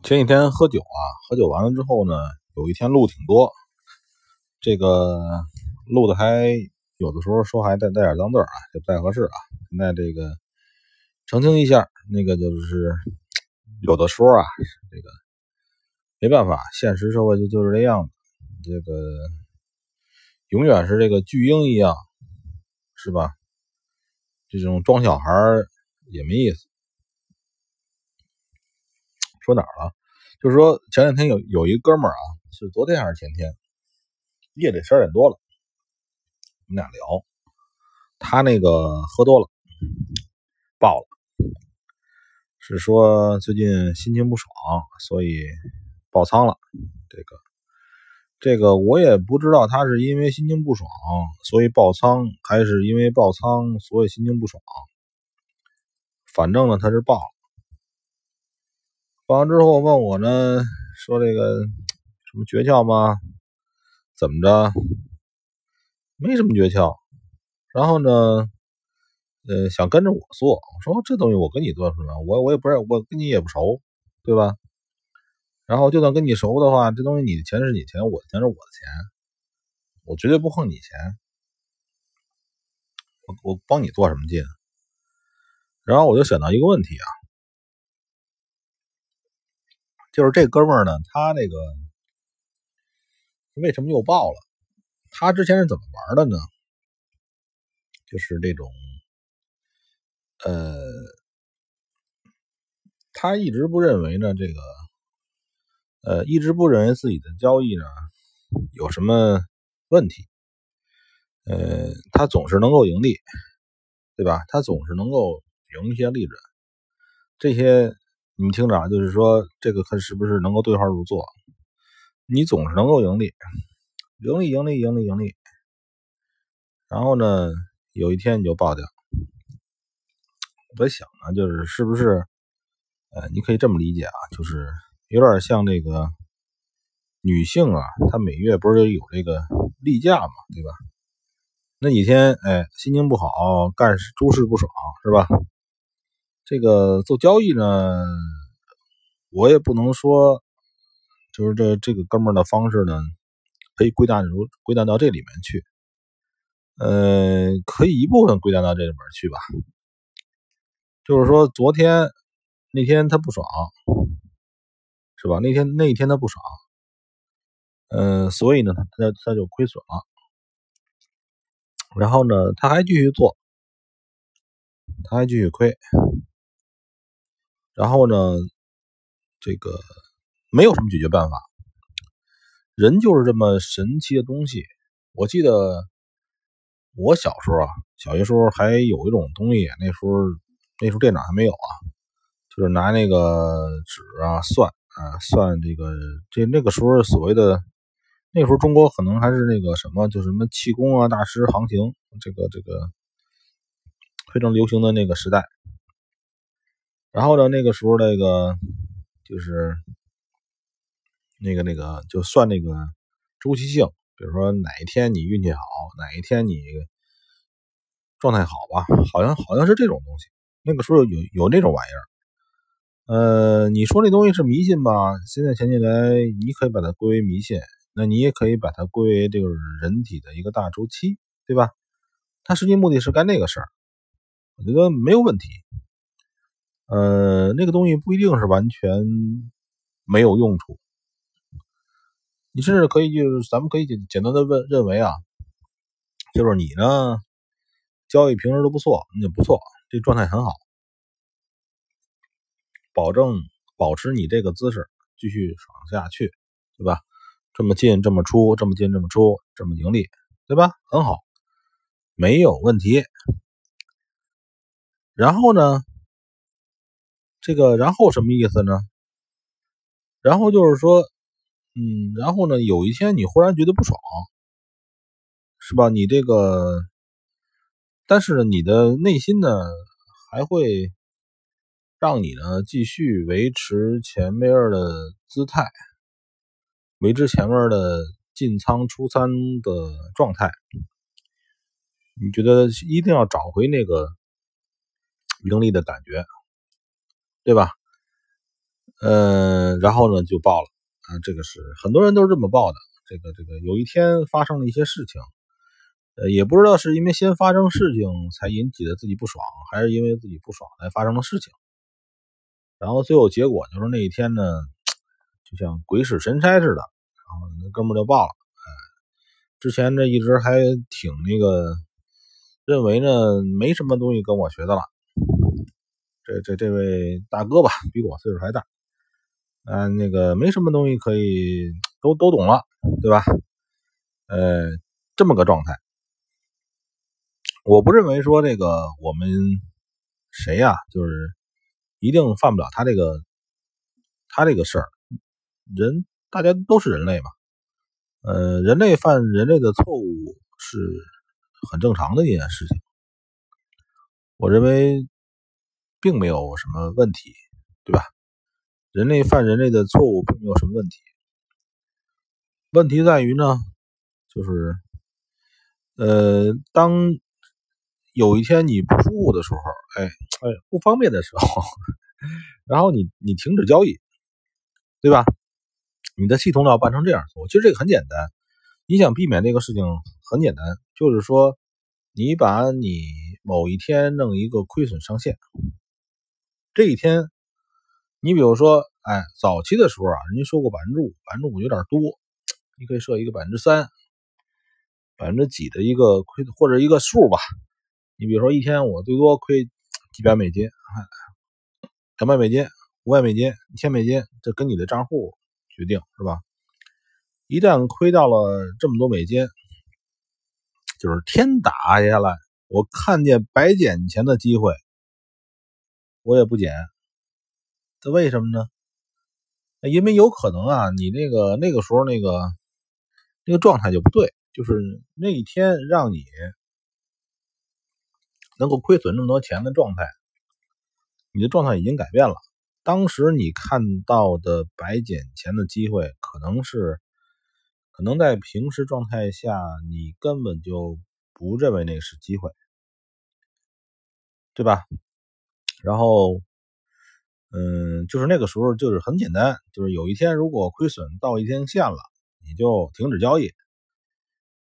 前几天喝酒啊，喝酒完了之后呢，有一天录挺多，这个录的还有的时候说还带带点脏字啊，就不太合适啊。现在这个澄清一下，那个就是有的时候啊，这个没办法，现实社会就就是这样，这个永远是这个巨婴一样，是吧？这种装小孩也没意思。说哪儿了？就是说前两天有有一哥们儿啊，是昨天还是前天，夜里十二点多了，我们俩聊，他那个喝多了，爆了，是说最近心情不爽，所以爆仓了。这个这个我也不知道他是因为心情不爽所以爆仓，还是因为爆仓所以心情不爽。反正呢，他是爆了。完之后问我呢，说这个什么诀窍吗？怎么着？没什么诀窍。然后呢，呃，想跟着我做。我说这东西我跟你做什么？我我也不是我跟你也不熟，对吧？然后就算跟你熟的话，这东西你的钱是你钱，我的钱是我的钱，我绝对不碰你钱。我我帮你做什么劲？然后我就想到一个问题啊。就是这哥们儿呢，他那个为什么又爆了？他之前是怎么玩的呢？就是这种，呃，他一直不认为呢，这个，呃，一直不认为自己的交易呢有什么问题，呃，他总是能够盈利，对吧？他总是能够赢一些利润，这些。你们听着啊，就是说这个看是不是能够对号入座？你总是能够盈利，盈利，盈利，盈利，盈利。然后呢，有一天你就爆掉。我在想呢，就是是不是，呃，你可以这么理解啊，就是有点像这个女性啊，她每月不是有这个例假嘛，对吧？那几天，哎，心情不好，干诸事不爽，是吧？这个做交易呢，我也不能说，就是这这个哥们儿的方式呢，可以归纳如归纳到这里面去，呃，可以一部分归纳到这里面去吧。就是说，昨天那天他不爽，是吧？那天那一天他不爽，嗯，所以呢，他他他就亏损了，然后呢，他还继续做，他还继续亏。然后呢，这个没有什么解决办法。人就是这么神奇的东西。我记得我小时候啊，小学时候还有一种东西，那时候那时候电脑还没有啊，就是拿那个纸啊算啊算这个这那个时候所谓的那时候中国可能还是那个什么，就什么气功啊大师行情，这个这个非常流行的那个时代。然后呢，那个时候那个就是那个那个就算那个周期性，比如说哪一天你运气好，哪一天你状态好吧，好像好像是这种东西。那个时候有有那种玩意儿。呃，你说那东西是迷信吧？现在想起来，你可以把它归为迷信，那你也可以把它归为这个人体的一个大周期，对吧？它实际目的是干那个事儿，我觉得没有问题。呃，那个东西不一定是完全没有用处，你甚至可以就是咱们可以简简单的问认为啊，就是你呢交易平时都不错，那不错，这状态很好，保证保持你这个姿势继续爽下去，对吧？这么进这么出，这么进这么出，这么盈利，对吧？很好，没有问题。然后呢？这个然后什么意思呢？然后就是说，嗯，然后呢，有一天你忽然觉得不爽，是吧？你这个，但是你的内心呢，还会让你呢继续维持前面的姿态，维持前面的进仓出仓的状态。你觉得一定要找回那个盈利的感觉。对吧？呃，然后呢就报了啊，这个是很多人都是这么报的。这个这个有一天发生了一些事情，呃，也不知道是因为先发生事情才引起的自己不爽，还是因为自己不爽才发生的事情。然后最后结果就是那一天呢，就像鬼使神差似的，然后那哥们就报了。哎，之前呢一直还挺那个，认为呢没什么东西跟我学的了。这这这位大哥吧，比我岁数还大，啊，那个没什么东西可以都都懂了，对吧？呃，这么个状态，我不认为说这个我们谁呀，就是一定犯不了他这个他这个事儿。人大家都是人类嘛，呃，人类犯人类的错误是很正常的一件事情，我认为。并没有什么问题，对吧？人类犯人类的错误并没有什么问题，问题在于呢，就是，呃，当有一天你不舒服的时候，哎哎，不方便的时候，然后你你停止交易，对吧？你的系统要办成这样做，其实这个很简单，你想避免这个事情很简单，就是说，你把你某一天弄一个亏损上限。这一天，你比如说，哎，早期的时候啊，人家说过百分之五，百分之五有点多，你可以设一个百分之三、百分之几的一个亏，或者一个数吧。你比如说，一天我最多亏几百美金，两百美金、五百美金、一千美金，这跟你的账户决定，是吧？一旦亏到了这么多美金，就是天打下来，我看见白捡钱的机会。我也不减，这为什么呢？因为有可能啊，你那个那个时候那个那个状态就不对，就是那一天让你能够亏损那么多钱的状态，你的状态已经改变了。当时你看到的白捡钱的机会，可能是可能在平时状态下，你根本就不认为那是机会，对吧？然后，嗯，就是那个时候，就是很简单，就是有一天如果亏损到一天线了，你就停止交易。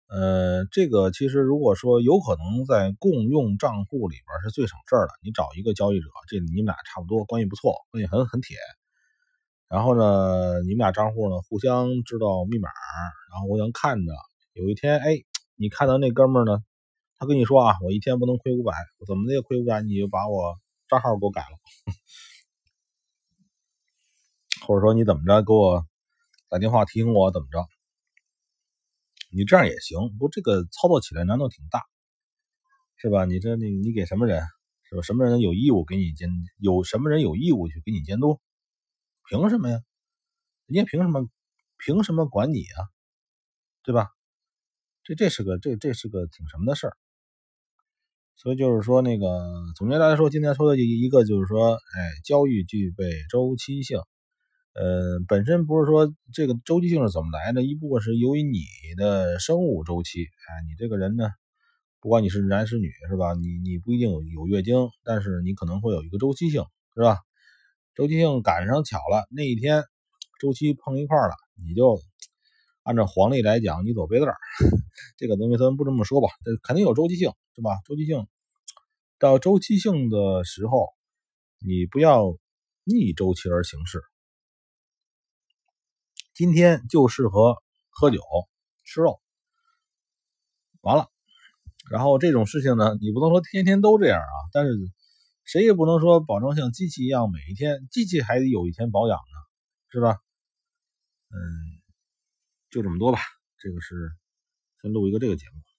呃，这个其实如果说有可能在共用账户里边是最省事儿的，你找一个交易者，这你们俩差不多关系不错，关系很很铁。然后呢，你们俩账户呢互相知道密码，然后互相看着。有一天，哎，你看到那哥们儿呢，他跟你说啊，我一天不能亏五百，我怎么的也亏五百，你就把我。账号给我改了，或者说你怎么着给我打电话提醒我怎么着？你这样也行，不这个操作起来难度挺大，是吧？你这你你给什么人？是吧？什么人有义务给你监？有什么人有义务去给你监督？凭什么呀？人家凭什么？凭什么管你啊？对吧？这这是个这这是个挺什么的事儿？所以就是说，那个总结来说，今天说的一一个就是说，哎，交易具备周期性。呃，本身不是说这个周期性是怎么来的，一部分是由于你的生物周期。哎，你这个人呢，不管你是男是女，是吧？你你不一定有有月经，但是你可能会有一个周期性，是吧？周期性赶上巧了，那一天周期碰一块了，你就按照黄历来讲，你走背字儿。这个东西咱不这么说吧，这肯定有周期性。是吧？周期性到周期性的时候，你不要逆周期而行事。今天就适合喝酒吃肉，完了。然后这种事情呢，你不能说天天都这样啊。但是谁也不能说保证像机器一样每一天，机器还得有一天保养呢，是吧？嗯，就这么多吧。这个是先录一个这个节目。